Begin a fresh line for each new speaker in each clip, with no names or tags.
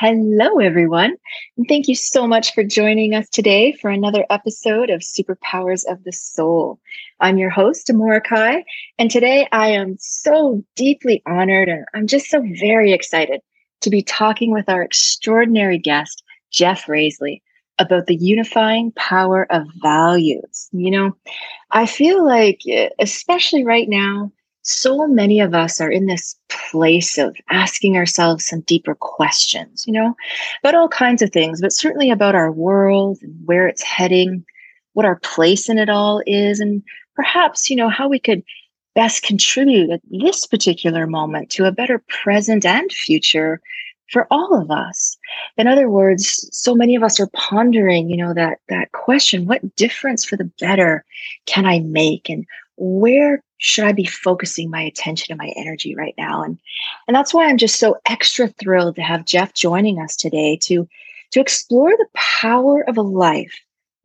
Hello, everyone. And thank you so much for joining us today for another episode of Superpowers of the Soul. I'm your host, Amorahki, and today I am so deeply honored and I'm just so very excited to be talking with our extraordinary guest, Jeff Rasley, about the unifying power of values. You know, I feel like, eh, especially right now, so many of us are in this place of asking ourselves some deeper questions, you know, about all kinds of things, but certainly about our world and where it's heading, what our place in it all is, and perhaps, you know, how we could best contribute at this particular moment to a better present and future for all of us. In other words, so many of us are pondering, you know, that that question, what difference for the better can I make and where should I be focusing my attention and my energy right now? And and that's why I'm just so extra thrilled to have Jeff joining us today to to explore the power of a life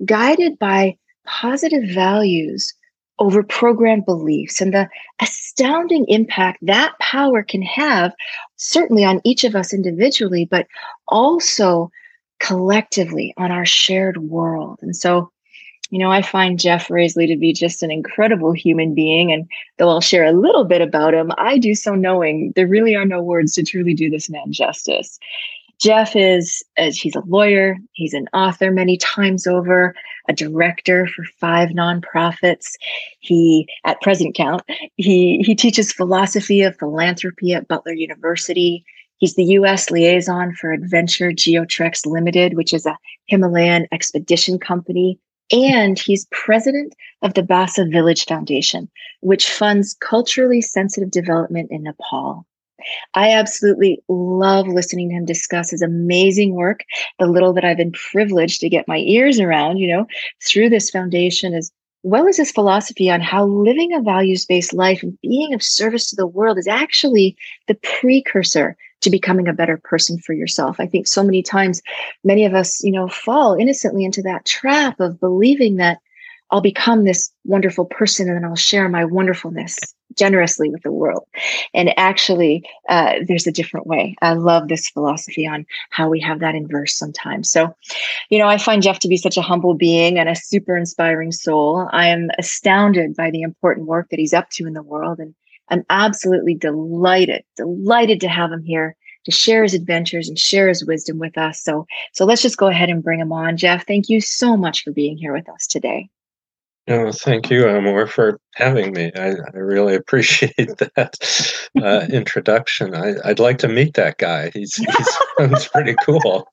guided by positive values over programmed beliefs and the astounding impact that power can have certainly on each of us individually but also collectively on our shared world. And so you know, I find Jeff Rasley to be just an incredible human being. And though I'll share a little bit about him, I do so knowing there really are no words to truly do this man justice. Jeff is, he's a lawyer, he's an author many times over, a director for five nonprofits. He, at present count, he, he teaches philosophy of philanthropy at Butler University. He's the US liaison for Adventure Geotreks Limited, which is a Himalayan expedition company and he's president of the Basa Village Foundation, which funds culturally sensitive development in Nepal. I absolutely love listening to him discuss his amazing work, the little that I've been privileged to get my ears around, you know, through this foundation, as well as his philosophy on how living a values based life and being of service to the world is actually the precursor to becoming a better person for yourself. I think so many times, many of us, you know, fall innocently into that trap of believing that I'll become this wonderful person and then I'll share my wonderfulness generously with the world. And actually, uh, there's a different way. I love this philosophy on how we have that inverse sometimes. So, you know, I find Jeff to be such a humble being and a super inspiring soul. I am astounded by the important work that he's up to in the world. And I'm absolutely delighted, delighted to have him here to share his adventures and share his wisdom with us. So, so let's just go ahead and bring him on. Jeff, thank you so much for being here with us today.
Oh, thank you, Amor, for having me. I, I really appreciate that uh, introduction. I, would like to meet that guy. He's he sounds pretty cool.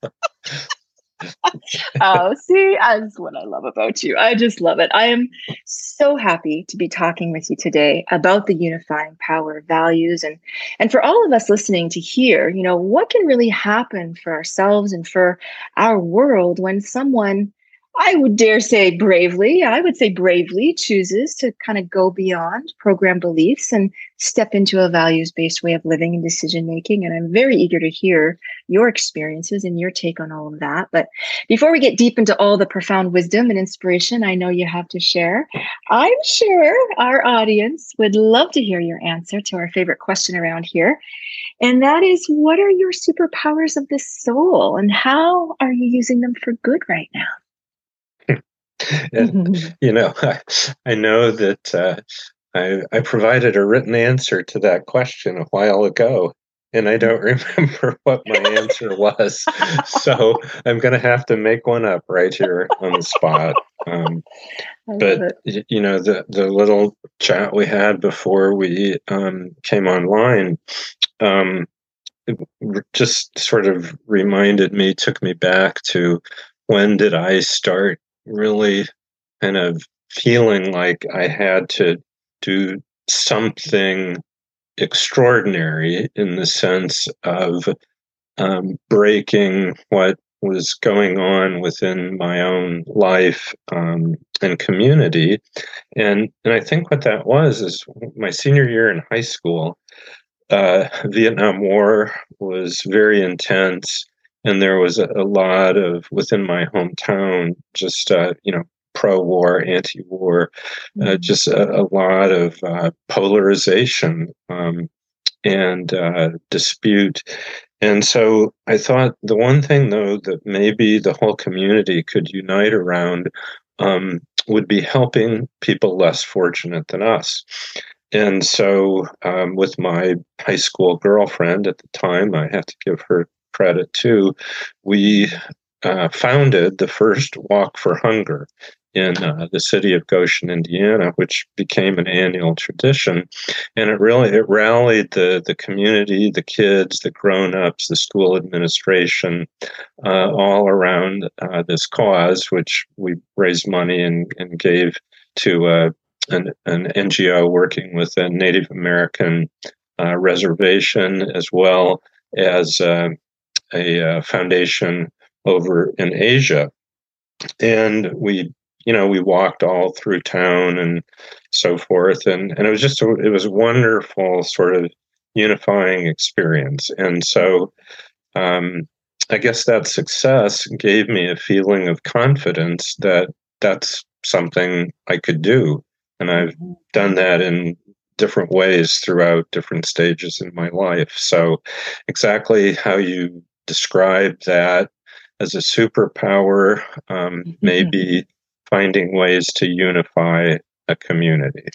Oh, see, that's what I love about you. I just love it. I am so happy to be talking with you today about the unifying power of values and and for all of us listening to hear, you know, what can really happen for ourselves and for our world when someone I would dare say bravely, I would say bravely chooses to kind of go beyond program beliefs and step into a values based way of living and decision making. And I'm very eager to hear your experiences and your take on all of that. But before we get deep into all the profound wisdom and inspiration I know you have to share, I'm sure our audience would love to hear your answer to our favorite question around here. And that is what are your superpowers of the soul and how are you using them for good right now?
and, mm-hmm. you know, I, I know that uh, I, I provided a written answer to that question a while ago, and I don't remember what my answer was. so I'm going to have to make one up right here on the spot. Um, but you know, the the little chat we had before we um, came online. Um, just sort of reminded me, took me back to when did I start really kind of feeling like I had to do something extraordinary in the sense of um, breaking what was going on within my own life um, and community. And, and I think what that was is my senior year in high school, uh, Vietnam War was very intense. And there was a, a lot of within my hometown, just uh, you know, pro-war, anti-war, uh, mm-hmm. just a, a, lot of uh, polarization um, and uh, dispute. And so I thought the one thing, though, that maybe the whole community could unite around um, would be helping people less fortunate than us. And so, um, with my high school girlfriend at the time, I have to give her credit too, we uh, founded the first Walk for Hunger in uh, the city of Goshen, Indiana, which became an annual tradition. And it really it rallied the the community, the kids, the grown-ups, the school administration, uh, all around uh, this cause, which we raised money and, and gave to uh, an, an NGO working with a Native American uh, reservation as well as uh, a foundation over in Asia. And we you know, we walked all through town and so forth. And, and it was just, a, it was a wonderful sort of unifying experience. And so, um, I guess that success gave me a feeling of confidence that that's something I could do. And I've done that in different ways throughout different stages in my life. So, exactly how you describe that as a superpower, um, mm-hmm. maybe finding ways to unify a community.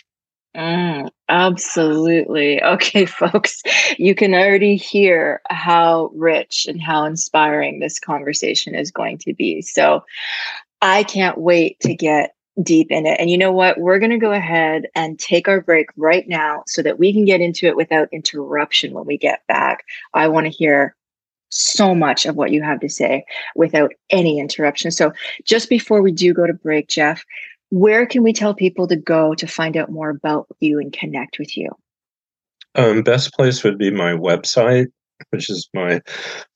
Mm, absolutely. Okay, folks, you can already hear how rich and how inspiring this conversation is going to be. So I can't wait to get deep in it. And you know what? We're going to go ahead and take our break right now so that we can get into it without interruption when we get back. I want to hear so much of what you have to say without any interruption. So, just before we do go to break, Jeff, where can we tell people to go to find out more about you and connect with you?
Um, best place would be my website, which is my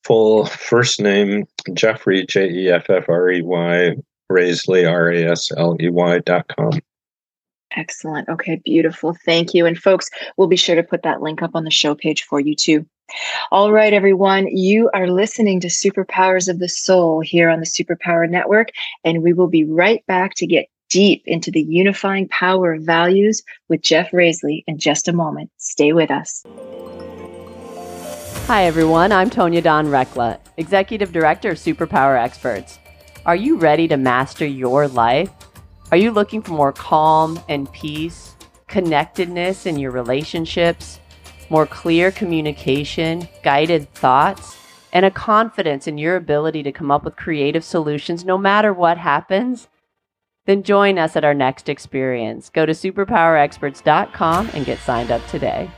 full first name, Jeffrey, J E F F R E Y, Rasley, R A S L E Y dot com.
Excellent. Okay, beautiful. Thank you. And folks, we'll be sure to put that link up on the show page for you too. All right, everyone, you are listening to Superpowers of the Soul here on the Superpower Network, and we will be right back to get deep into the unifying power of values with Jeff Rasley in just a moment. Stay with us.
Hi, everyone. I'm Tonya Dawn Recla, Executive Director of Superpower Experts. Are you ready to master your life? Are you looking for more calm and peace, connectedness in your relationships? more clear communication, guided thoughts, and a confidence in your ability to come up with creative solutions no matter what happens, then join us at our next experience. Go to superpowerexperts.com and get signed up today.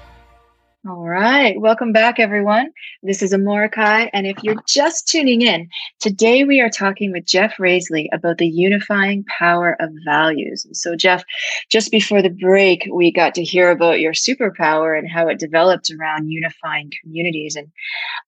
All right. Welcome back, everyone. This is Amorahki. And if you're just tuning in, today we are talking with Jeff Rasley about the unifying power of values. So, Jeff, just before the break, we got to hear about your superpower and how it developed around unifying communities. And,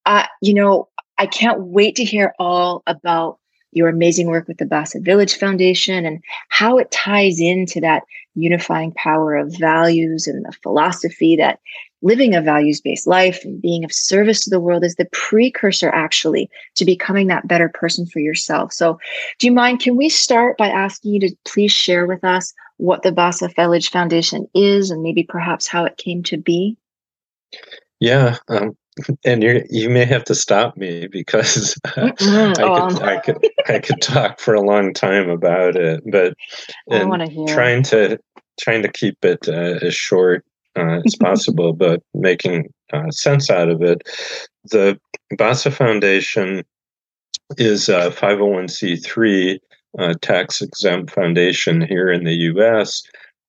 uh, you know, I can't wait to hear all about your amazing work with the Basa Village Foundation and how it ties into that unifying power of values and the philosophy that living a values based life and being of service to the world is the precursor actually to becoming that better person for yourself. So, do you mind? Can we start by asking you to please share with us what the Basa Village Foundation is and maybe perhaps how it came to be?
Yeah. Um, and you you may have to stop me because I, could, oh. I could I could talk for a long time about it, but trying to trying to keep it uh, as short uh, as possible, but making uh, sense out of it. The Basa Foundation is a 501c3 uh, tax exempt foundation here in the US.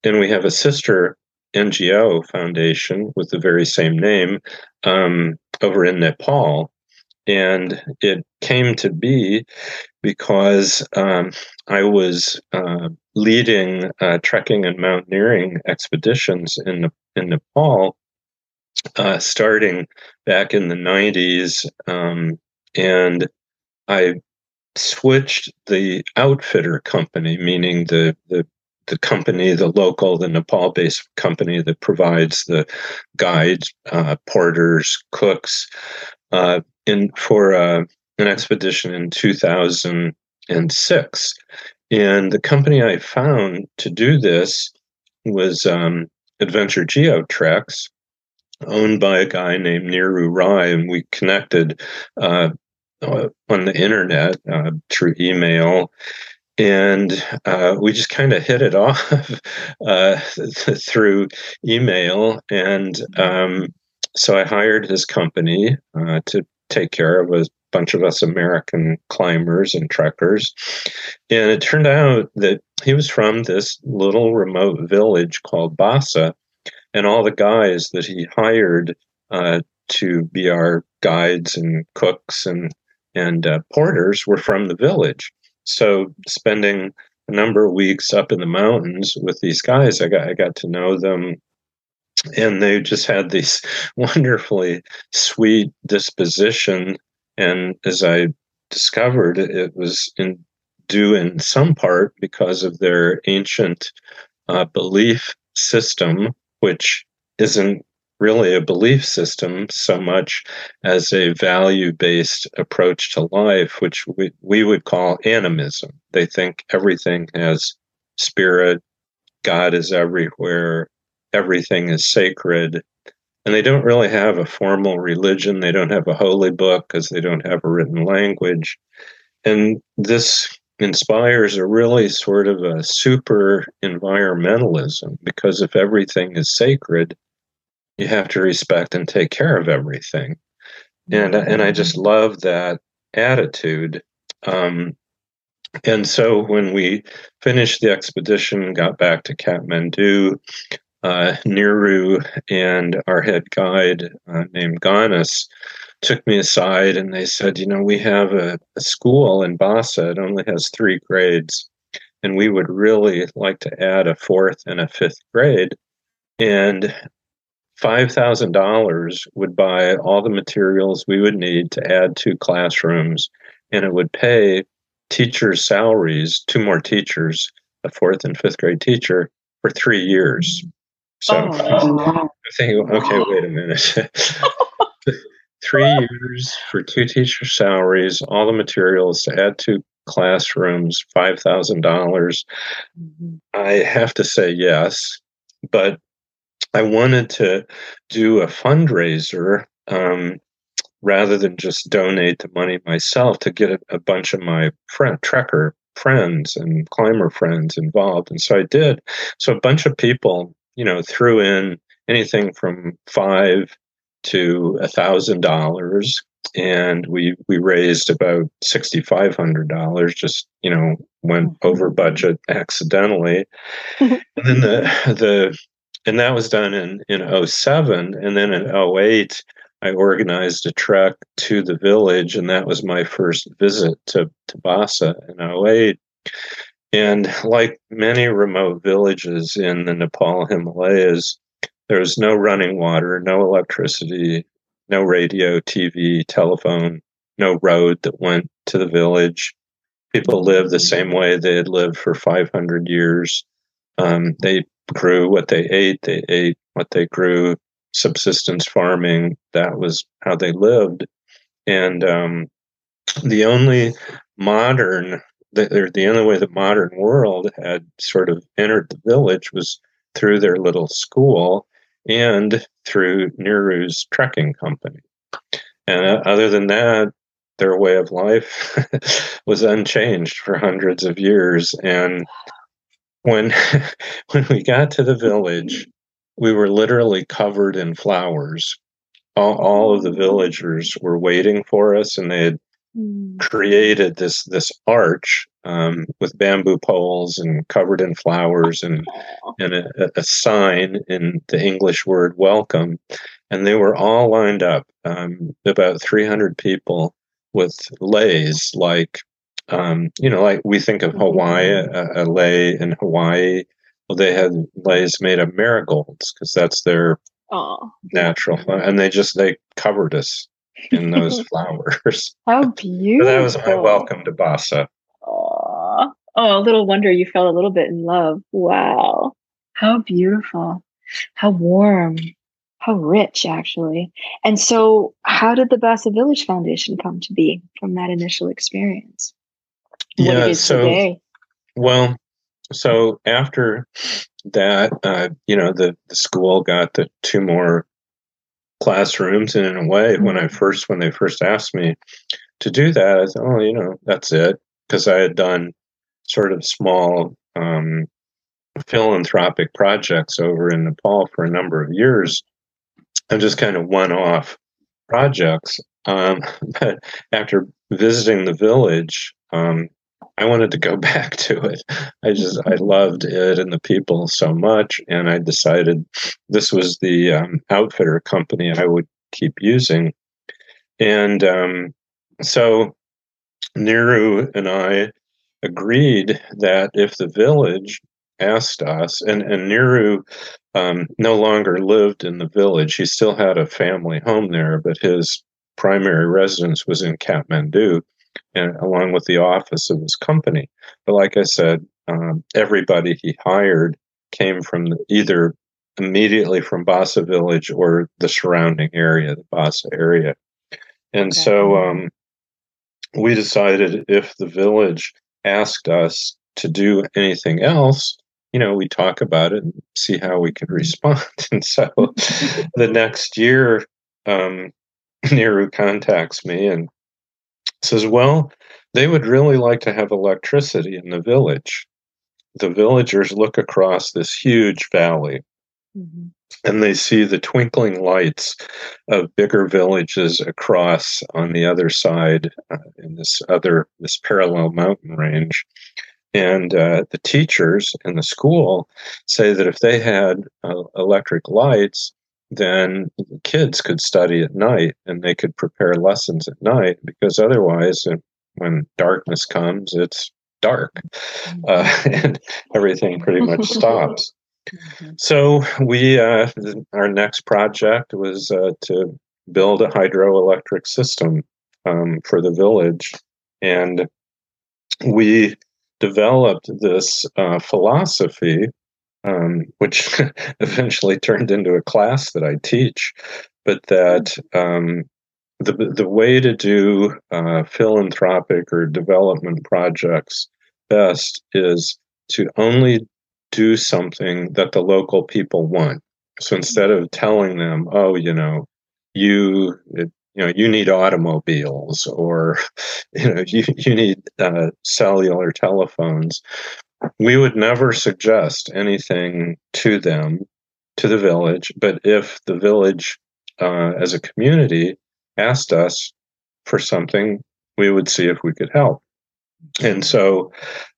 And we have a sister NGO foundation with the very same name um, over in Nepal. And it came to be because um, I was uh, leading uh, trekking and mountaineering expeditions in in Nepal, uh, starting back in the '90s, um, and I switched the outfitter company, meaning the, the the company, the local, the Nepal based company that provides the guides, uh, porters, cooks, uh, in for uh, an expedition in 2006. And the company I found to do this was um, Adventure GeoTreks, owned by a guy named Niru Rai, and we connected uh, uh, on the internet uh, through email and uh, we just kind of hit it off uh, through email. And um, so I hired his company to take care of a bunch of us American climbers and trekkers. And it turned out that he was from this little remote village called Basa. And all the guys that he hired uh, to be our guides and cooks and and uh, porters were from the village. So spending a number of weeks up in the mountains with these guys, I got I got to know them and they just had this wonderfully sweet disposition and as i discovered it was in due in some part because of their ancient uh, belief system which isn't really a belief system so much as a value based approach to life, which we, we would call animism. They think everything has spirit, God is everywhere, everything is sacred. And they don't really have a formal religion. They don't have a holy book because they don't have a written language. And this inspires a really sort of a super environmentalism because if everything is sacred, you have to respect and take care of everything and and i just love that attitude um, and so when we finished the expedition got back to kathmandu uh, Niru and our head guide uh, named Ganas took me aside and they said, you know, we have a, a school in Basa. It only has three grades, and we would really like to add a fourth and a fifth grade. And $5,000 would buy all the materials we would need to add two classrooms, and it would pay teachers' salaries, two more teachers, a fourth and fifth grade teacher, for three years. So oh, I'm thinking, okay, wait a minute. three years for two teacher salaries, all the materials to add two classrooms, $5,000. mm-hmm. I have to say yes, but I wanted to do a fundraiser um, rather than just donate the money myself to get a, a bunch of my friend trekker friends and climber friends involved. And so I did. So a bunch of people, you know, threw in anything from five to a thousand dollars and we we raised about sixty five hundred dollars just you know went mm-hmm. over budget accidentally. And then the the and that was done in in 07 and then in 08 I organized a trek to the village and that was my first visit to, to Basa in 08 and like many remote villages in the Nepal Himalayas there was no running water no electricity no radio TV telephone no road that went to the village people lived the same way they had lived for 500 years um, they grew what they ate, they ate what they grew, subsistence farming, that was how they lived. And um, the only modern, the, the only way the modern world had sort of entered the village was through their little school and through Niru's trekking company. And uh, other than that, their way of life was unchanged for hundreds of years. And when when we got to the village, we were literally covered in flowers. All, all of the villagers were waiting for us, and they had mm. created this this arch um, with bamboo poles and covered in flowers and and a, a, sign in the English word welcome. And they were all lined up, um, about 300 people with lays like um, you know, like we think of Hawaii, a, a lei in Hawaii. Well, they had lays made of marigolds because that's their Aww. natural, and they just they covered us in those flowers.
How beautiful!
That was my welcome to Basa.
Aww. Oh, a little wonder you fell a little bit in love. Wow. How beautiful. How warm. How rich, actually. And so, how did the Basa Village Foundation come to be from that initial experience?
What yeah, so, today? well, so after that, uh, you know, the, the school got the two more classrooms. And in a way, when I mm-hmm. first, when they first asked me to do that, I thought, oh, you know, that's it. Because I had done sort of small um, philanthropic projects over in Nepal for a number of years and just kind of one off projects. Um, but after visiting the village, um, I wanted to go back to it. I just I loved it and the people so much, and I decided this was the um, outfitter company I would keep using. And um, so Niru and I agreed that if the village asked us, and, and Niru um, no longer lived in the village, he still had a family home there, but his primary residence was in Kathmandu, and along with the office of his company. But like I said, um, everybody he hired came from the, either immediately from Basa village or the surrounding area, the Basa area. And okay. so um, we decided if the village asked us to do anything else, you know, we talk about it and see how we could respond. And so the next year, um, Niru contacts me and says, Well, they would really like to have electricity in the village. The villagers look across this huge valley mm-hmm. and they see the twinkling lights of bigger villages across on the other side uh, in this other, this parallel mountain range. And uh, the teachers in the school say that if they had uh, electric lights, then kids could study at night and they could prepare lessons at night because otherwise, when darkness comes, it's dark mm-hmm. uh, and everything pretty much stops. Mm-hmm. So we, uh, our next project was uh, to build a hydroelectric system um, for the village, and we developed this uh, philosophy um, which eventually turned into a class that I teach. But that um, the the way to do uh, philanthropic or development projects best is to only do something that the local people want. So instead of telling them, "Oh, you know, you it, you know you need automobiles or you know you, you need uh, cellular telephones we would never suggest anything to them, to the village. But if the village, uh, as a community, asked us for something, we would see if we could help. And so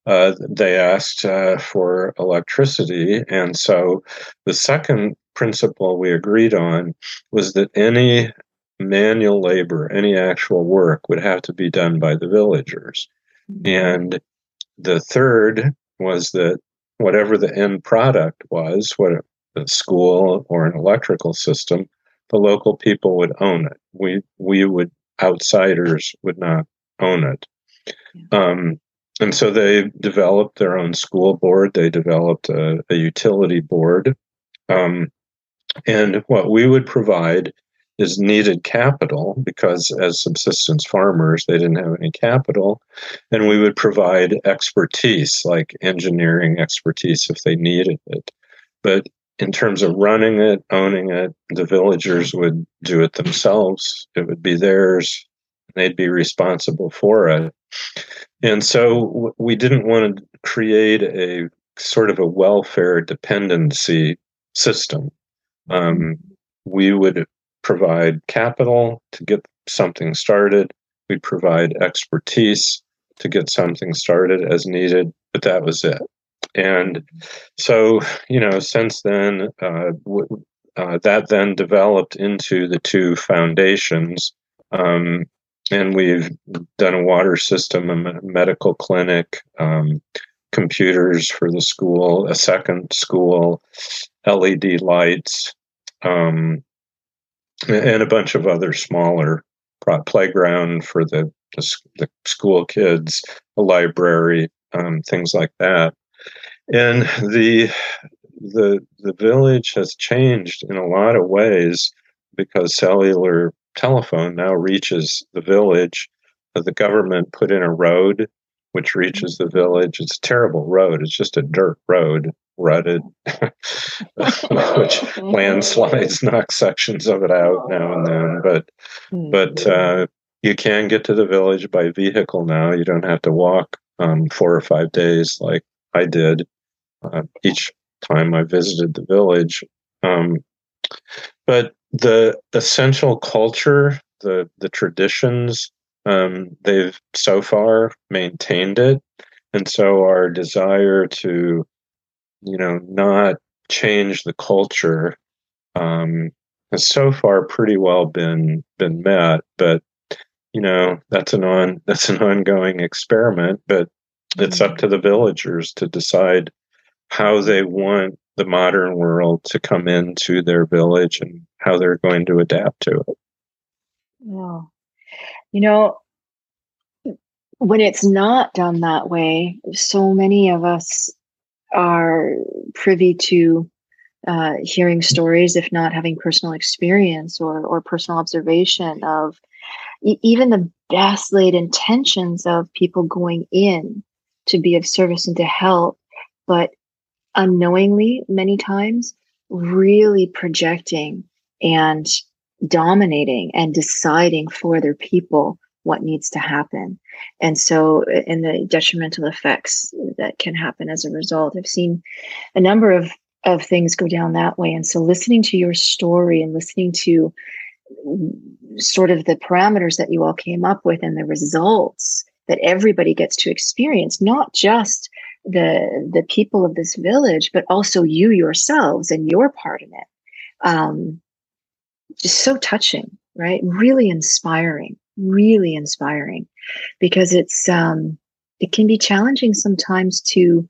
uh, they asked uh, for electricity. And so the second principle we agreed on was that any manual labor, any actual work would have to be done by the villagers. Mm-hmm. And the third was that whatever the end product was, what a school or an electrical system, the local people would own it. We we would outsiders would not own it. Um, and so they developed their own school board. They developed a, a utility board. Um, and what we would provide is needed capital because as subsistence farmers they didn't have any capital. And we would provide expertise like engineering expertise if they needed it. But in terms of running it owning it the villagers would do it themselves. It would be theirs. They'd be responsible for it. And so we didn't want to create a sort of a welfare dependency system. Um, we would provide capital to get something started. We provide expertise to get something started as needed, but that was it. And so, you know, since then, uh, w- uh, that then developed into the two foundations. Um, and we've done a water system, a medical clinic, um, computers for the school, a second school, LED lights, um, and a bunch of other smaller playground for the, the, the school kids, a library, um, things like that. And the the the village has changed in a lot of ways because cellular telephone now reaches the village. The government put in a road which reaches the village. It's a terrible road. It's just a dirt road, rutted, which landslides knock sections of it out now and then. But but uh, you can get to the village by vehicle now. You don't have to walk um, four or five days like I did uh, each time I visited the village. Um, but the essential culture, the the traditions, um, they've so far maintained it, and so our desire to, you know, not change the culture um, has so far pretty well been been met. But you know, that's an on that's an ongoing experiment. But it's up mm-hmm. to the villagers to decide how they want the modern world to come into their village and how they're going to adapt to it.
Yeah. You know, when it's not done that way, so many of us are privy to uh, hearing stories, if not having personal experience or, or personal observation of e- even the best laid intentions of people going in to be of service and to help, but unknowingly many times really projecting and dominating and deciding for their people what needs to happen. And so, in the detrimental effects that can happen as a result, I've seen a number of, of things go down that way. And so, listening to your story and listening to sort of the parameters that you all came up with and the results that everybody gets to experience, not just the the people of this village, but also you yourselves and your part in it. Um, just so touching, right? Really inspiring, really inspiring, because it's um, it can be challenging sometimes to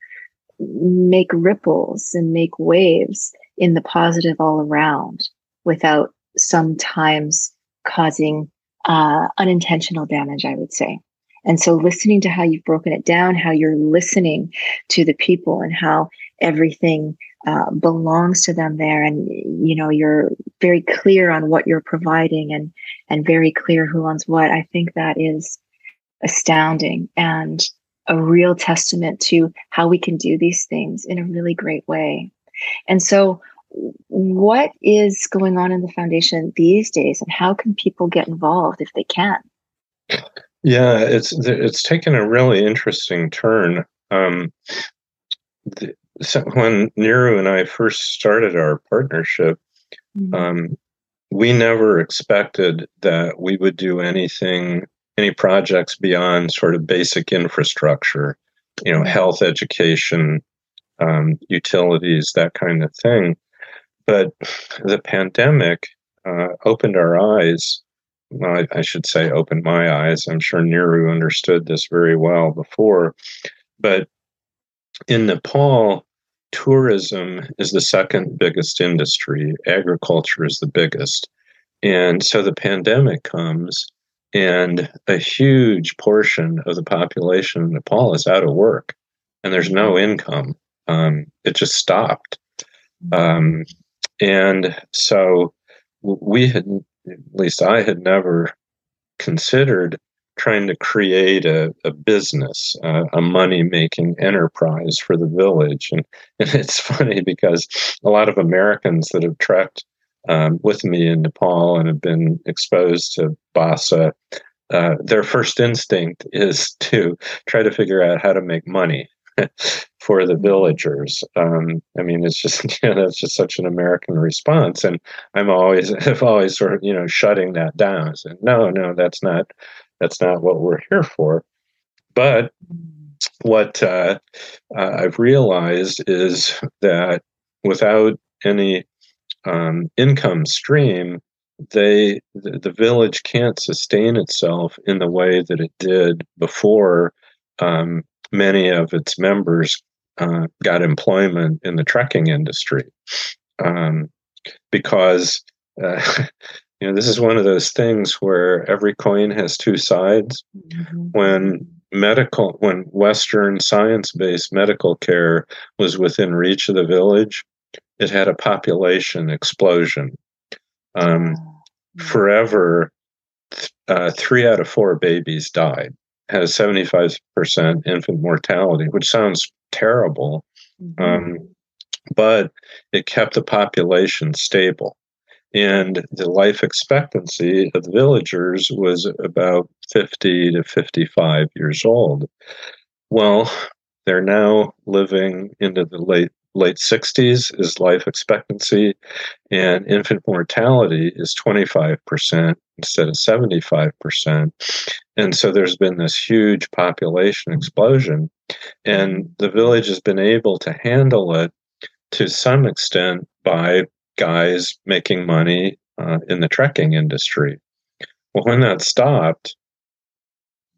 make ripples and make waves in the positive all around without sometimes causing uh, unintentional damage. I would say. And so listening to how you've broken it down, how you're listening to the people and how everything uh, belongs to them there. And, you know, you're very clear on what you're providing and, and very clear who owns what. I think that is astounding and a real testament to how we can do these things in a really great way. And so what is going on in the foundation these days and how can people get involved if they can?
Yeah, it's it's taken a really interesting turn. Um, so when Niru and I first started our partnership, mm-hmm. um, we never expected that we would do anything, any projects beyond sort of basic infrastructure, you know, health, education, um, utilities, that kind of thing. But the pandemic uh, opened our eyes well, I, I, should say, opened my eyes. I'm sure Niru understood this very well before. But in Nepal, tourism is the second biggest industry, agriculture is the biggest. And so the pandemic comes, and a huge portion of the population in Nepal is out of work, and there's no income. Um, it just stopped. Um, and so we had at least I had never considered trying to create a, a business, uh, a money making enterprise for the village. And, and it's funny because a lot of Americans that have trekked um, with me in Nepal and have been exposed to Basa, uh, their first instinct is to try to figure out how to make money. for the villagers. Um, I mean, it's just you know, that's just such an American response, and I'm always I've always sort of you know shutting that down. Saying, no, no, that's not that's not what we're here for. But what uh, uh, I've realized is that without any um, income stream, they the, the, village can't sustain itself in the way that it did before um, many of its members uh, got employment in the trekking industry um, because uh, you know, this is one of those things where every coin has two sides. Mm-hmm. When medical, when Western science based medical care was within reach of the village, it had a population explosion. Um, oh, forever, uh, three out of four babies died, had a 75% infant mortality, which sounds terrible. Mm-hmm. Um, but it kept the population stable. And the life expectancy of the villagers was about 50 to 55 years old. Well, they're now living into the late late 60s is life expectancy and infant mortality is 25% instead of 75% and so there's been this huge population explosion and the village has been able to handle it to some extent by guys making money uh, in the trekking industry. Well, when that stopped,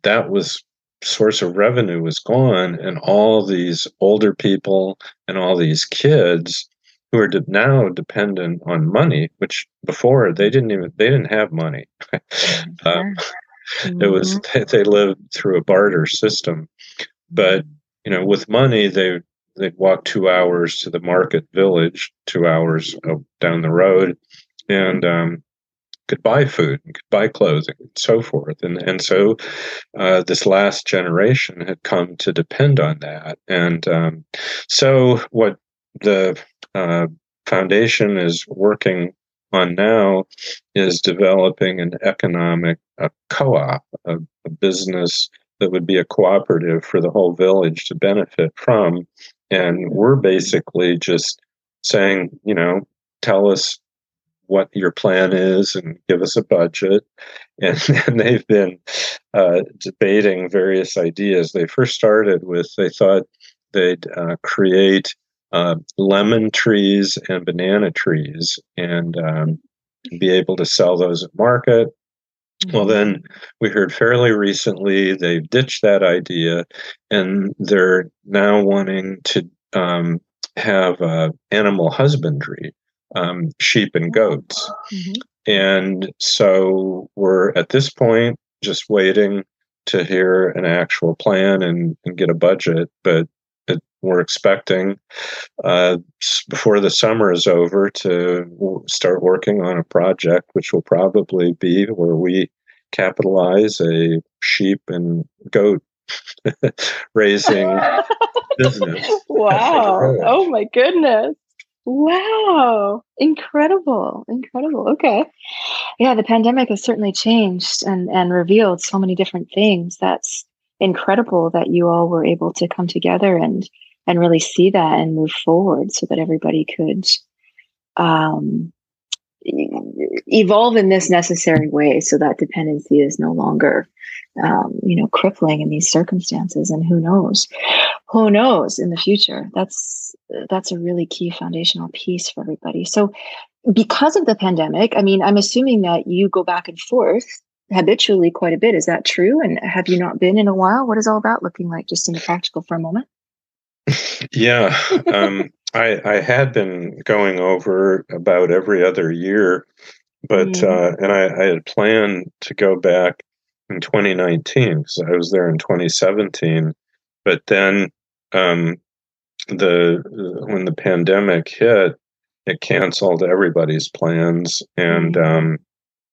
that was source of revenue was gone, and all these older people and all these kids who are de- now dependent on money, which before they didn't even they didn't have money. um, mm-hmm. It was mm-hmm. they lived through a barter system, but you know, with money they they'd walk two hours to the market village, two hours down the road, and um, could buy food, and could buy clothing, and so forth. And and so uh, this last generation had come to depend on that. And um, so what the uh, foundation is working on now is developing an economic a co-op, a, a business that would be a cooperative for the whole village to benefit from and we're basically just saying, you know, tell us what your plan is and give us a budget. And, and they've been uh, debating various ideas. They first started with, they thought they'd uh, create uh, lemon trees and banana trees and um, be able to sell those at market. Well, then mm-hmm. we heard fairly recently they've ditched that idea and they're now wanting to um, have uh, animal husbandry, um, sheep and goats. Mm-hmm. And so we're at this point just waiting to hear an actual plan and, and get a budget. But we're expecting uh, before the summer is over to start working on a project, which will probably be where we capitalize a sheep and goat raising business.
Wow. oh my goodness. Wow. Incredible. Incredible. Okay. Yeah, the pandemic has certainly changed and, and revealed so many different things. That's incredible that you all were able to come together and and really see that and move forward so that everybody could um, evolve in this necessary way so that dependency is no longer um, you know crippling in these circumstances. And who knows? Who knows in the future? That's that's a really key foundational piece for everybody. So because of the pandemic i mean i'm assuming that you go back and forth habitually quite a bit. Is that true? And have you not been in a while? What is all that looking like just in the practical for a moment
yeah um, I, I had been going over about every other year, but mm. uh, and I, I, had planned to go back in 2019 because I was there in 2017, but then um, the when the pandemic hit, it canceled everybody's plans, and mm. um,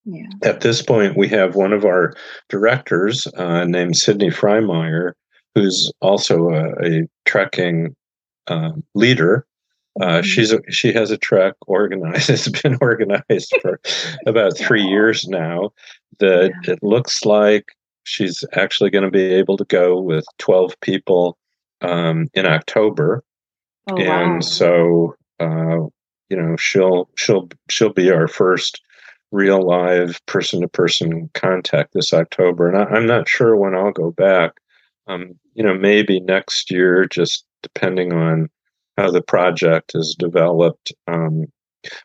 yeah. at this point, we have one of our directors uh, named Sydney Freimeyer, who's also a, a trekking uh, leader uh, mm-hmm. she's a, she has a trek organized. It's been organized for about three years now. That yeah. it looks like she's actually going to be able to go with twelve people um, in October, oh, and wow. so uh, you know she'll she'll she'll be our first real live person to person contact this October. And I, am not sure when I'll go back. Um, you know, maybe next year, just depending on how the project is developed. Um,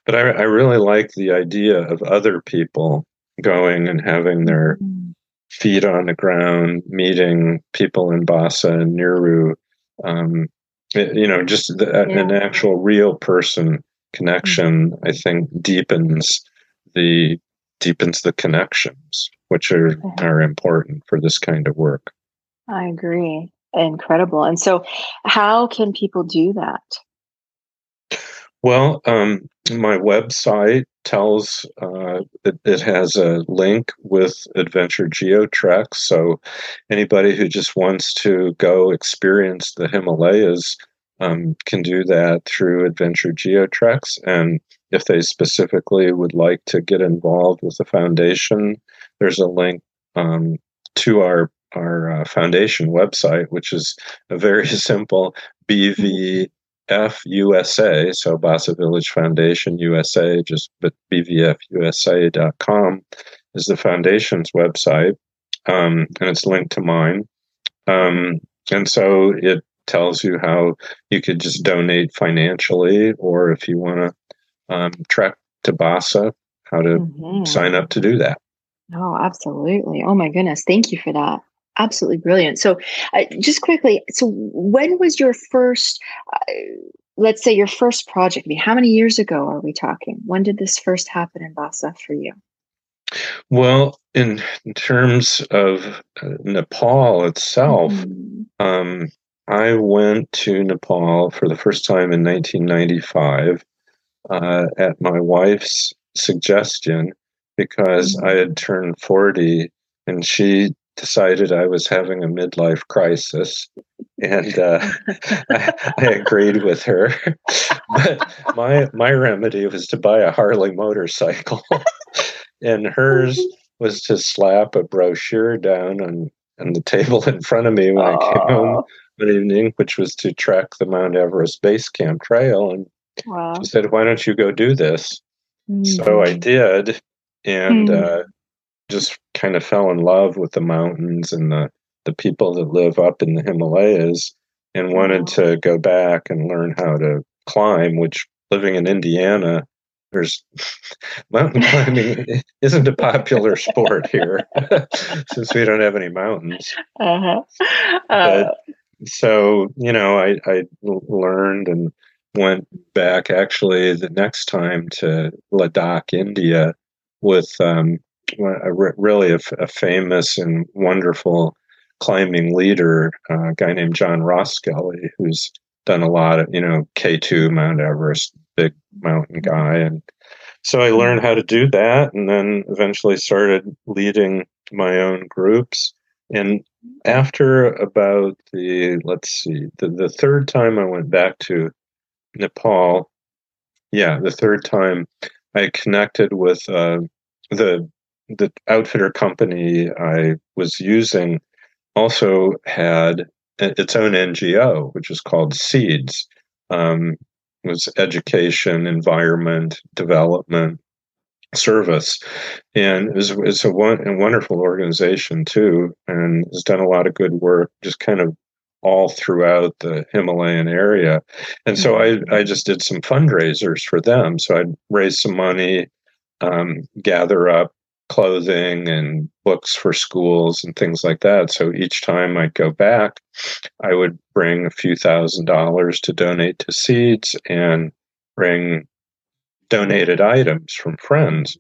but I, I, really like the idea of other people going and having their mm-hmm. feet on the ground, meeting people in Basa and Niru. Um, it, you know, just the, yeah. an actual real person connection, mm-hmm. I think, deepens the deepens the connections, which are, are important for this kind of work.
I agree. Incredible. And so, how can people do that?
Well, um, my website tells uh, it, it, has a link with Adventure GeoTrek. So anybody who just wants to go experience the Himalayas um, can do that through Adventure GeoTreks. And if they specifically would like to get involved with the foundation, there's a link um, to our our uh, foundation website, which is a very simple BV BVFUSA, so Basa Village Foundation USA, just but bvfusa.com is the foundation's website, um, and it's linked to mine. Um, and so it tells you how you could just donate financially, or if you want to um, trek to Basa, how to mm-hmm. sign up to do that.
Oh, absolutely. Oh, my goodness. Thank you for that absolutely brilliant. So, uh, just quickly, so when was your first, uh, let's say, your first project? I mean, how many years ago are we talking? When did this first happen in Basa for you?
Well, in, in terms of uh, Nepal itself, mm-hmm. um, I went to Nepal for the first time in 1995 uh, at my wife's suggestion because mm-hmm. I had turned 40 and she decided I was having a midlife crisis, and uh, I, I, agreed with her. but my my remedy was to buy a Harley motorcycle, and hers was to slap a brochure down on on the table in front of me when Aww. I came home one evening, which was to trek the Mount Everest Base Camp Trail. And wow. she said, "Why don't you go do this?" Mm-hmm. So I did, and mm-hmm. uh, just kind of fell in love with the mountains and the the people that live up in the Himalayas and wanted to go back and learn how to climb, which living in Indiana, there's mountain climbing isn't a popular sport here since we don't have any mountains. Uh-huh. Uh, but, so, you know, I, I learned and went back actually the next time to Ladakh, India with um, a, really a, famous and wonderful climbing leader, uh, a guy named John Ross Roskelley, who's done a lot of, you know, K2 Mount Everest, big mountain guy. And so I learned how to do that and then eventually started leading my own groups. And after about the, let's see, the, the third time I went back to Nepal, yeah, the third time I connected with uh, the the outfitter company I was using also had its own NGO, which is called Seeds. Um, was education, environment, development, service, and it was, it's a, one, a wonderful organization too, and has done a lot of good work, just kind of all throughout the Himalayan area. And so I. I just did some fundraisers for them. So I'd raise some money, um, gather up clothing and books for schools and things like that. So each time I'd go back, I would bring a few thousand dollars to donate to seeds and bring donated items from friends.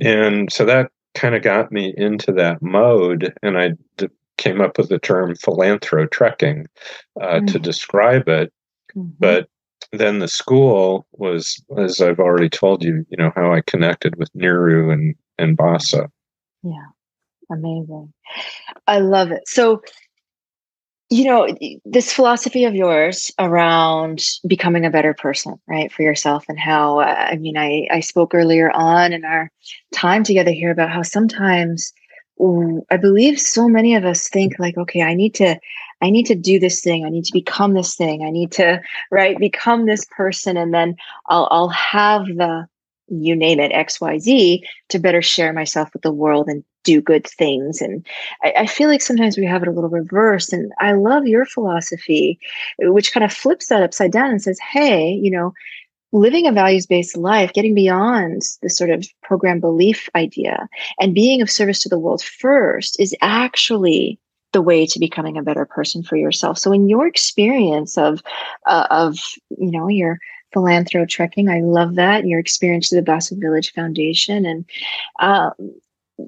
And so that kind of got me into that mode. And I d- came up with the term philanthro trekking uh, mm-hmm. to describe it. Mm-hmm. But then the school was, as I've already told you, you know, how I connected with Niru and and Basa.
Yeah, amazing. I love it. So, you know, this philosophy of yours around becoming a better person, right, for yourself, and how, uh, I mean, I, I spoke earlier on in our time together here about how sometimes I believe so many of us think like, okay, I need to, I need to do this thing. I need to become this thing. I need to, right, become this person, and then I'll, I'll have the you name it, XYZ, to better share myself with the world and do good things. And I, I, feel like sometimes we have it a little reversed. And I love your philosophy, which kind of flips that upside down and says, hey, you know, living a values based life, getting beyond the sort of program belief idea and being of service to the world first is actually the way to becoming a better person for yourself. So in your experience of uh, of you know your Philanthrotrekking. I love that. Your experience to the Basa Village Foundation. And um,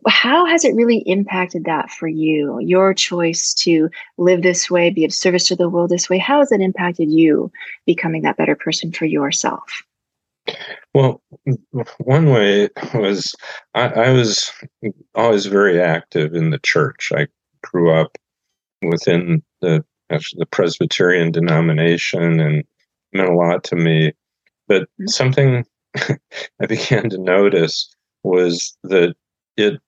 how has it really impacted that for you? Your choice to live this way, be of service to the world this way. How has it impacted you becoming that better person for yourself?
Well, one way was I, I was always very active in the church. I grew up within the the Presbyterian denomination and meant a lot to me. But mm-hmm. something I began to notice was that it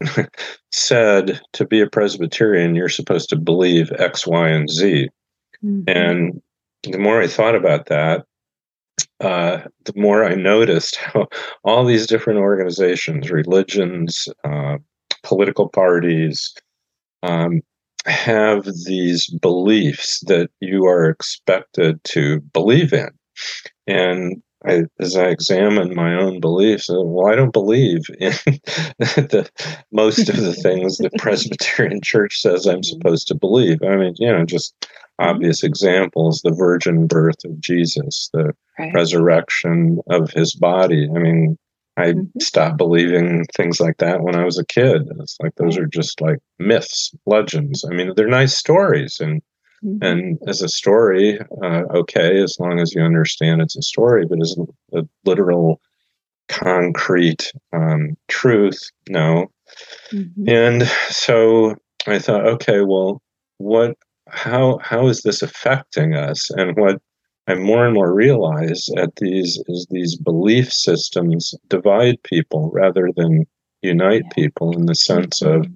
said to be a Presbyterian, you're supposed to believe X, Y, and Z. Mm-hmm. And the more I thought about that, uh, the more I noticed how all these different organizations, religions, uh, political parties, um, have these beliefs that you are expected to believe in. And I, as I examine my own beliefs, uh, well, I don't believe in the most of the things the Presbyterian Church says I'm supposed to believe. I mean, you know, just obvious examples: the virgin birth of Jesus, the right. resurrection of His body. I mean, I mm-hmm. stopped believing things like that when I was a kid. It's like those are just like myths, legends. I mean, they're nice stories, and mm-hmm. and as a story, uh, okay, as long as you understand it's a story. But as a, a literal, concrete um, truth, no. Mm-hmm. And so I thought, okay, well, what? How how is this affecting us? And what I more and more realize at these is these belief systems divide people rather than unite people in the sense of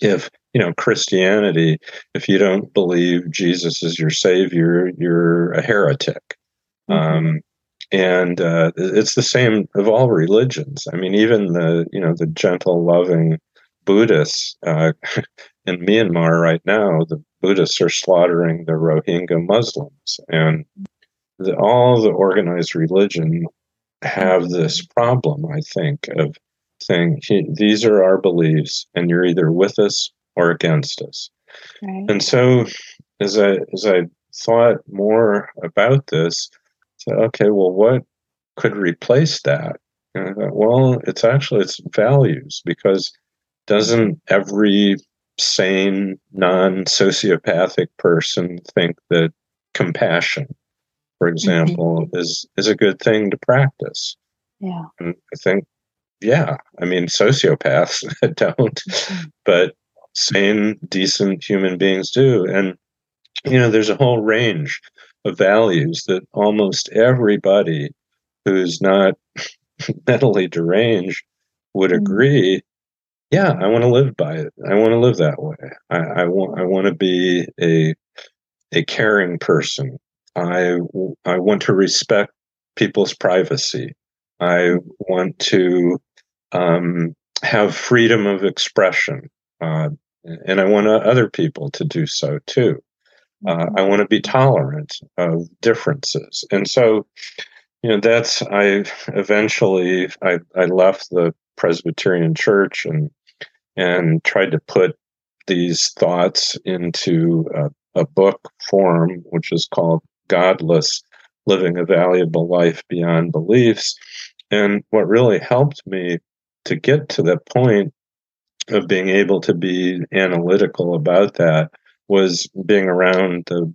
if you know Christianity, if you don't believe Jesus is your savior, you're a heretic. Mm-hmm. Um, and uh, it's the same of all religions. I mean, even the you know the gentle, loving Buddhists uh, in Myanmar right now, the Buddhists are slaughtering the Rohingya Muslims. And the, all the organized religion have this problem, I think, of saying, these are our beliefs, and you're either with us or against us. Right. And so as I as I thought more about this, I said, okay, well, what could replace that? And I thought, well, it's actually it's values because doesn't every sane, non sociopathic person think that compassion, for mm-hmm. example, mm-hmm. is is a good thing to practice.
Yeah.
And I think, yeah, I mean, sociopaths don't, mm-hmm. but sane, decent human beings do. And, you know, there's a whole range of values that almost everybody who's not mentally deranged would mm-hmm. agree yeah, I want to live by it. I want to live that way. I, I want I want to be a a caring person. I I want to respect people's privacy. I want to um, have freedom of expression, uh, and I want other people to do so too. Uh, mm-hmm. I want to be tolerant of differences, and so you know that's I eventually I I left the Presbyterian Church and and tried to put these thoughts into a, a book form, which is called Godless Living a Valuable Life Beyond Beliefs. And what really helped me to get to that point of being able to be analytical about that was being around the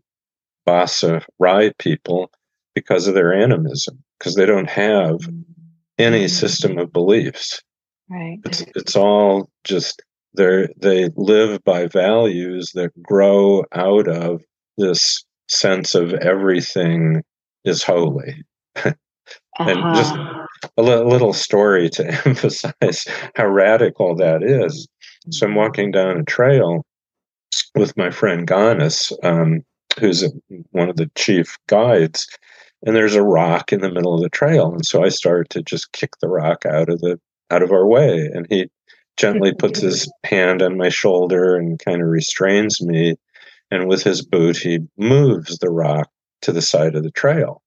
Basa Rai people because of their animism, because they don't have any system of beliefs.
Right.
It's it's all just they they live by values that grow out of this sense of everything is holy. and uh-huh. just a l- little story to emphasize how radical that is. So I'm mm-hmm. walking down a trail with my friend Ganis, um, who's a, one of the chief guides, and there's a rock in the middle of the trail, and so I start to just kick the rock out of the out of our way. And he gently puts his hand on my shoulder and kind of restrains me. And with his boot, he moves the rock to the side of the trail.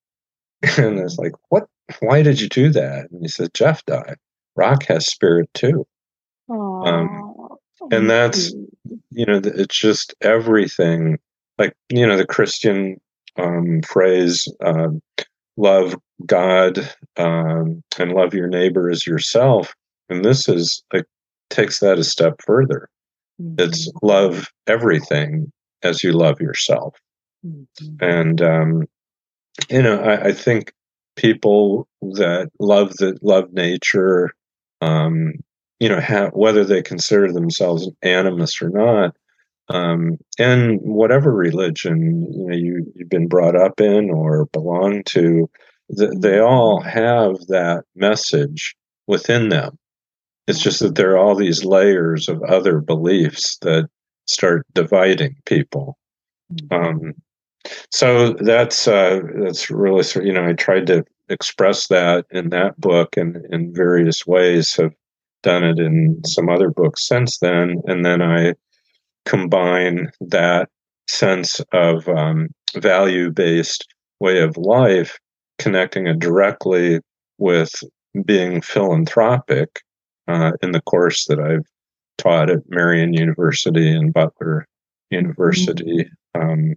And I was like, What? Why did you do that? And he said, Jeff died. Rock has spirit too. Um, and that's, you know, it's just everything. Like, you know, the Christian um, phrase, uh, love God um, and love your neighbor as yourself. And this is like takes that a step further. Mm-hmm. It's love everything as you love yourself. Mm-hmm. And um, you know, I, I, think people that love that love nature, um, you know, have, whether they consider themselves animists or not, um, and whatever religion you know you, you've been brought up in or belong to, th- they all have that message within them. It's just that there are all these layers of other beliefs that start dividing people. Mm-hmm. Um, so that's uh, that's really you know I tried to express that in that book and in various ways. Have done it in some other books since then, and then I combine that sense of um, value based way of life, connecting it directly with being philanthropic uh, in the course that I've taught at Marian University and Butler University. Mm-hmm. Um,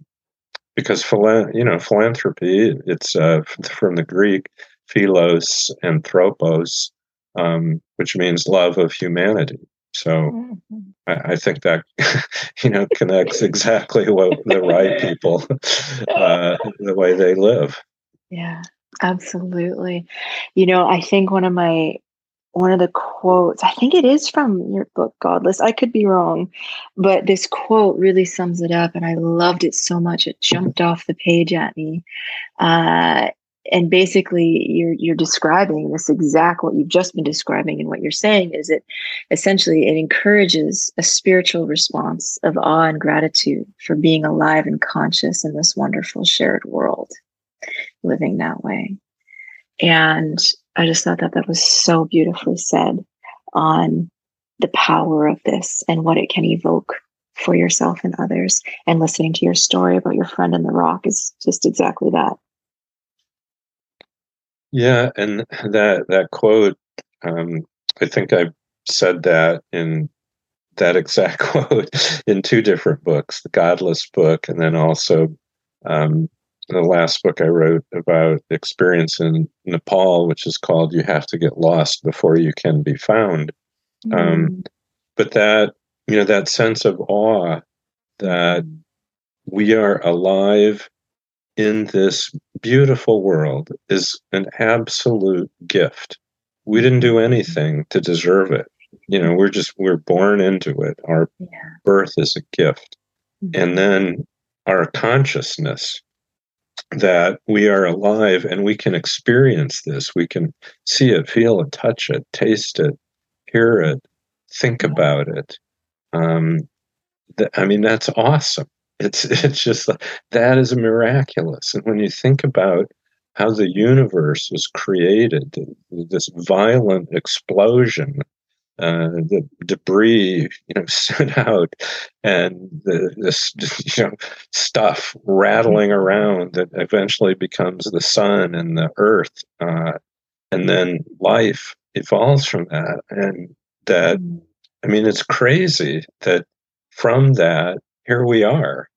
because you know philanthropy it's uh, from the Greek philos anthropos, um, which means love of humanity. So mm-hmm. I, I, think that you know connects exactly what the Rai people, uh, the way they live.
Yeah, absolutely. You know, I think one of my one of the quotes, I think it is from your book, Godless. I could be wrong, but this quote really sums it up. And I loved it so much. It jumped off the page at me. Uh, and basically you're you're describing this exact what you've just been describing and what you're saying is it essentially it encourages a spiritual response of awe and gratitude for being alive and conscious in this wonderful shared world living that way. And i just thought that that was so beautifully said on the power of this and what it can evoke for yourself and others. And listening to your story about your friend in the rock is just exactly that.
Yeah, and that that quote, um, I think I said that in that exact quote in two different books, the Godless book, and then also um, the last book I wrote about experience in Nepal, which is called "You Have to Get Lost Before You Can Be Found." Um, mm. Um, but that you know that sense of awe that we are alive in this beautiful world is an absolute gift. We didn't do anything to deserve it. You know, we're just, we're born into it. Our yeah. birth is a gift. Mm-hmm. And then our consciousness that we are alive and we can experience this. We can see it, feel it, touch it, taste it, hear it, think about it. Um, th- I mean, that's awesome. It's it's just that is miraculous. And when you think about how the universe was created, this violent explosion, uh, the debris, you know, stood out, and the, this, you know, stuff rattling around that eventually becomes the sun and the earth, uh, and then life evolves from that. And that, I mean, it's crazy that from that, here we are.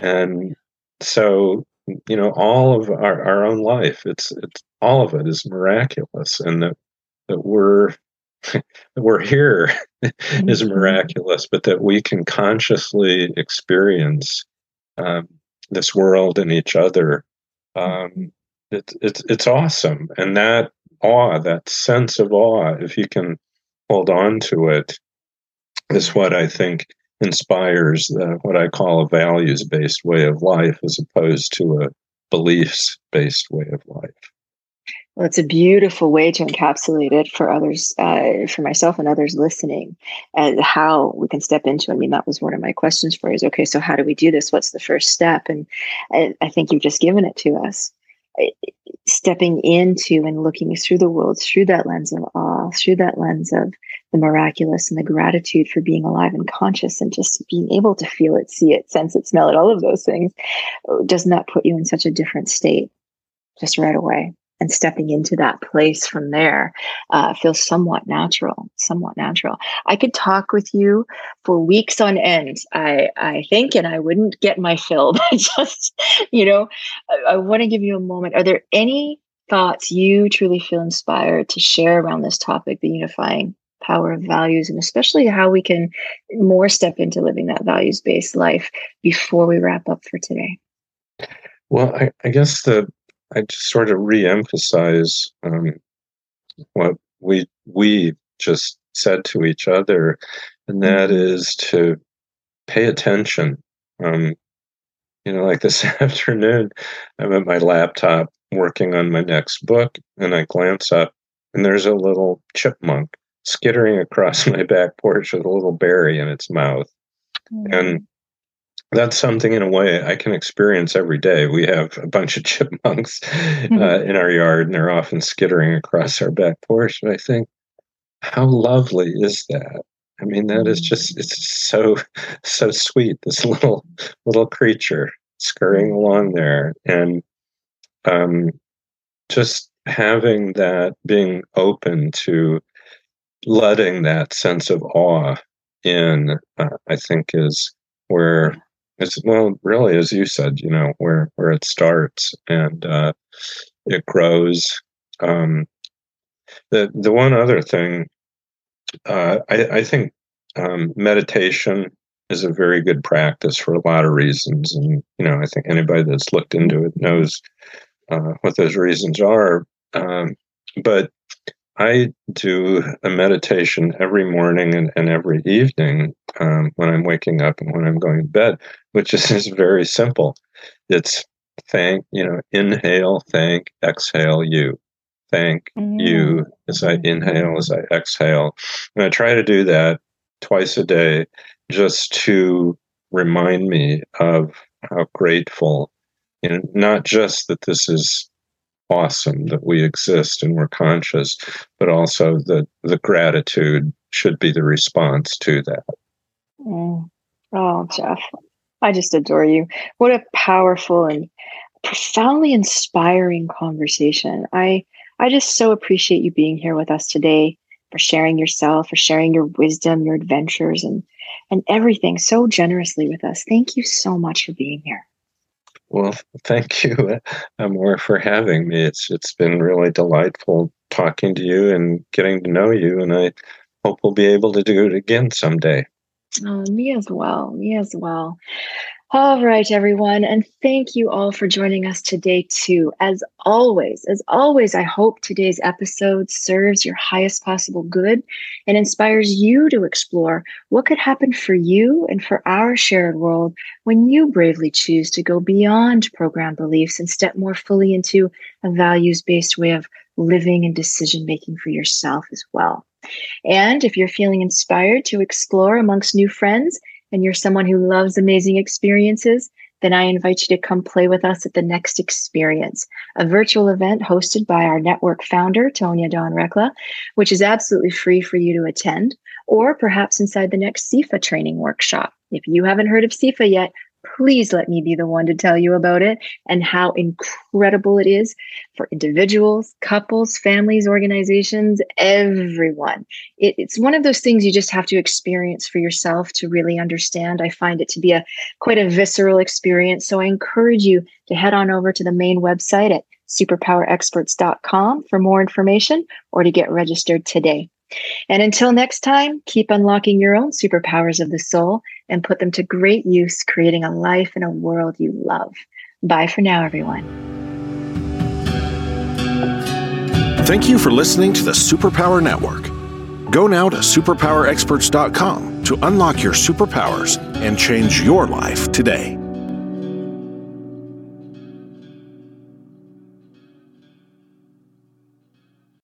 And so you know all of our, our own life it's it's all of it is miraculous and that that we're we're here mm-hmm. is miraculous but that we can consciously experience um, this world and each other um, it's it's it's awesome and that awe that sense of awe if you can hold on to it is what i think inspires uh, what I call a values based way of life as opposed to a beliefs based way of life.
Well, it's a beautiful way to encapsulate it for others, uh, for myself and others listening, and how we can step into. I mean, that was one of my questions for you. Is okay. So, how do we do this? What's the first step? And I, I think you've just given it to us stepping into and looking through the world through that lens of awe, through that lens of the miraculous and the gratitude for being alive and conscious and just being able to feel it, see it, sense it, smell it, all of those things, doesn't that put you in such a different state just right away? And stepping into that place from there uh, feels somewhat natural somewhat natural i could talk with you for weeks on end i i think and i wouldn't get my fill but just you know i, I want to give you a moment are there any thoughts you truly feel inspired to share around this topic, the unifying power of values, and especially how we can more step into living that values based life before we wrap up for today.
Well, I, I guess the I just sort of re-emphasize um, what we we just said to each other, and that mm-hmm. to pay attention. Um, you know, like this afternoon, I'm at my laptop working on my next book, and I glance up, and there's a little chipmunk skittering across my back porch with a little berry in its mouth. Mm. And that's something in a way I can experience every day. We have a bunch of chipmunks mm-hmm. uh, in our yard, and they're often skittering across our back porch. And I think, how lovely is that? I mean, that is just mm. it's so so sweet. This little little creature scurrying along there, and um, just having that being open to letting that sense of awe in, uh, I think is where it's well, really, as you said, you know, where where it starts and uh, it grows. Um, the the one other thing, uh, I, I think um, meditation is a very good practice for a lot of reasons, and you know, I think anybody that's looked into it knows uh, what those reasons are. Um, but I do a meditation every morning and, and every evening um, when I'm waking up and when I'm going to bed, which is, is very simple. It's thank, you know, inhale, thank, exhale, you. Thank mm. you as I inhale, as I exhale. And I try to do that twice a day just to remind me of how grateful, you know, not just that this is awesome that we exist and we're conscious, but also that the gratitude should be the response to that.
Mm. Oh, Jeff, I just adore you. What a powerful and profoundly inspiring conversation. I I just so appreciate you being here with us today for sharing yourself, for sharing your wisdom, your adventures and and everything so generously with us. Thank you so much for being here.
Well, thank you, uh, Amor, for having me. It's it's been really delightful talking to you and getting to know you, and I hope we'll be able to do it again someday.
Oh, me as well. Me as well. All right, everyone. And thank you all for joining us today, too. As always, as always, I hope today's episode serves your highest possible good and inspires you to explore what could happen for you and for our shared world when you bravely choose to go beyond program beliefs and step more fully into a values based way of living and decision making for yourself as well. And if you're feeling inspired to explore amongst new friends, and you're someone who loves amazing experiences, then I invite you to come play with us at the next experience, a virtual event hosted by our network founder, Tonya Dawn Recla, which is absolutely free for you to attend, or perhaps inside the next CIFA training workshop. If you haven't heard of CIFA yet, please let me be the one to tell you about it and how incredible it is for individuals, couples, families, organizations, everyone. It, it's one of those things you just have to experience for yourself to really understand. I find it to be a quite a visceral experience. So I encourage you to head on over to the main website at superpowerexperts.com for more information or to get registered today. And until next time, keep unlocking your own superpowers of the soul and put them to great use, creating a life and a world you love. Bye for now, everyone.
Thank you for listening to the Superpower Network. Go now to superpowerexperts.com to unlock your superpowers and change your life today.